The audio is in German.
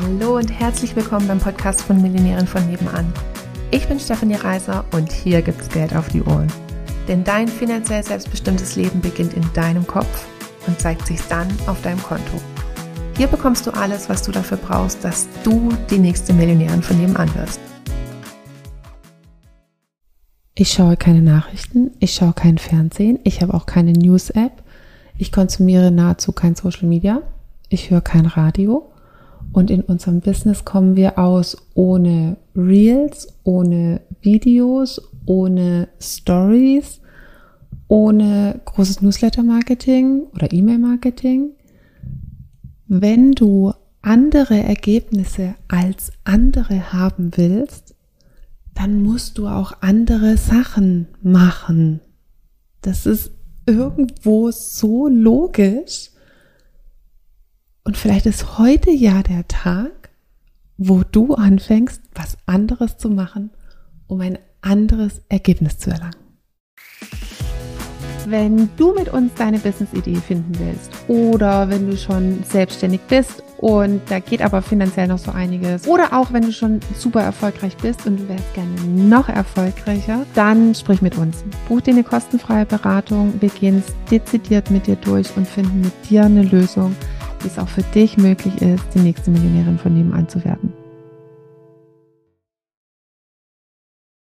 Hallo und herzlich willkommen beim Podcast von Millionären von nebenan. Ich bin Stefanie Reiser und hier gibt's Geld auf die Ohren. Denn dein finanziell selbstbestimmtes Leben beginnt in deinem Kopf und zeigt sich dann auf deinem Konto. Hier bekommst du alles, was du dafür brauchst, dass du die nächste Millionärin von nebenan wirst. Ich schaue keine Nachrichten, ich schaue kein Fernsehen, ich habe auch keine News-App, ich konsumiere nahezu kein Social Media, ich höre kein Radio und in unserem Business kommen wir aus ohne Reels, ohne Videos, ohne Stories, ohne großes Newsletter-Marketing oder E-Mail-Marketing. Wenn du andere Ergebnisse als andere haben willst, dann musst du auch andere Sachen machen. Das ist irgendwo so logisch. Und vielleicht ist heute ja der Tag, wo du anfängst, was anderes zu machen, um ein anderes Ergebnis zu erlangen. Wenn du mit uns deine Business-Idee finden willst oder wenn du schon selbstständig bist und da geht aber finanziell noch so einiges oder auch wenn du schon super erfolgreich bist und du wärst gerne noch erfolgreicher, dann sprich mit uns. Buch dir eine kostenfreie Beratung, wir gehen es dezidiert mit dir durch und finden mit dir eine Lösung, es auch für dich möglich ist, die nächste Millionärin von nebenan zu werden.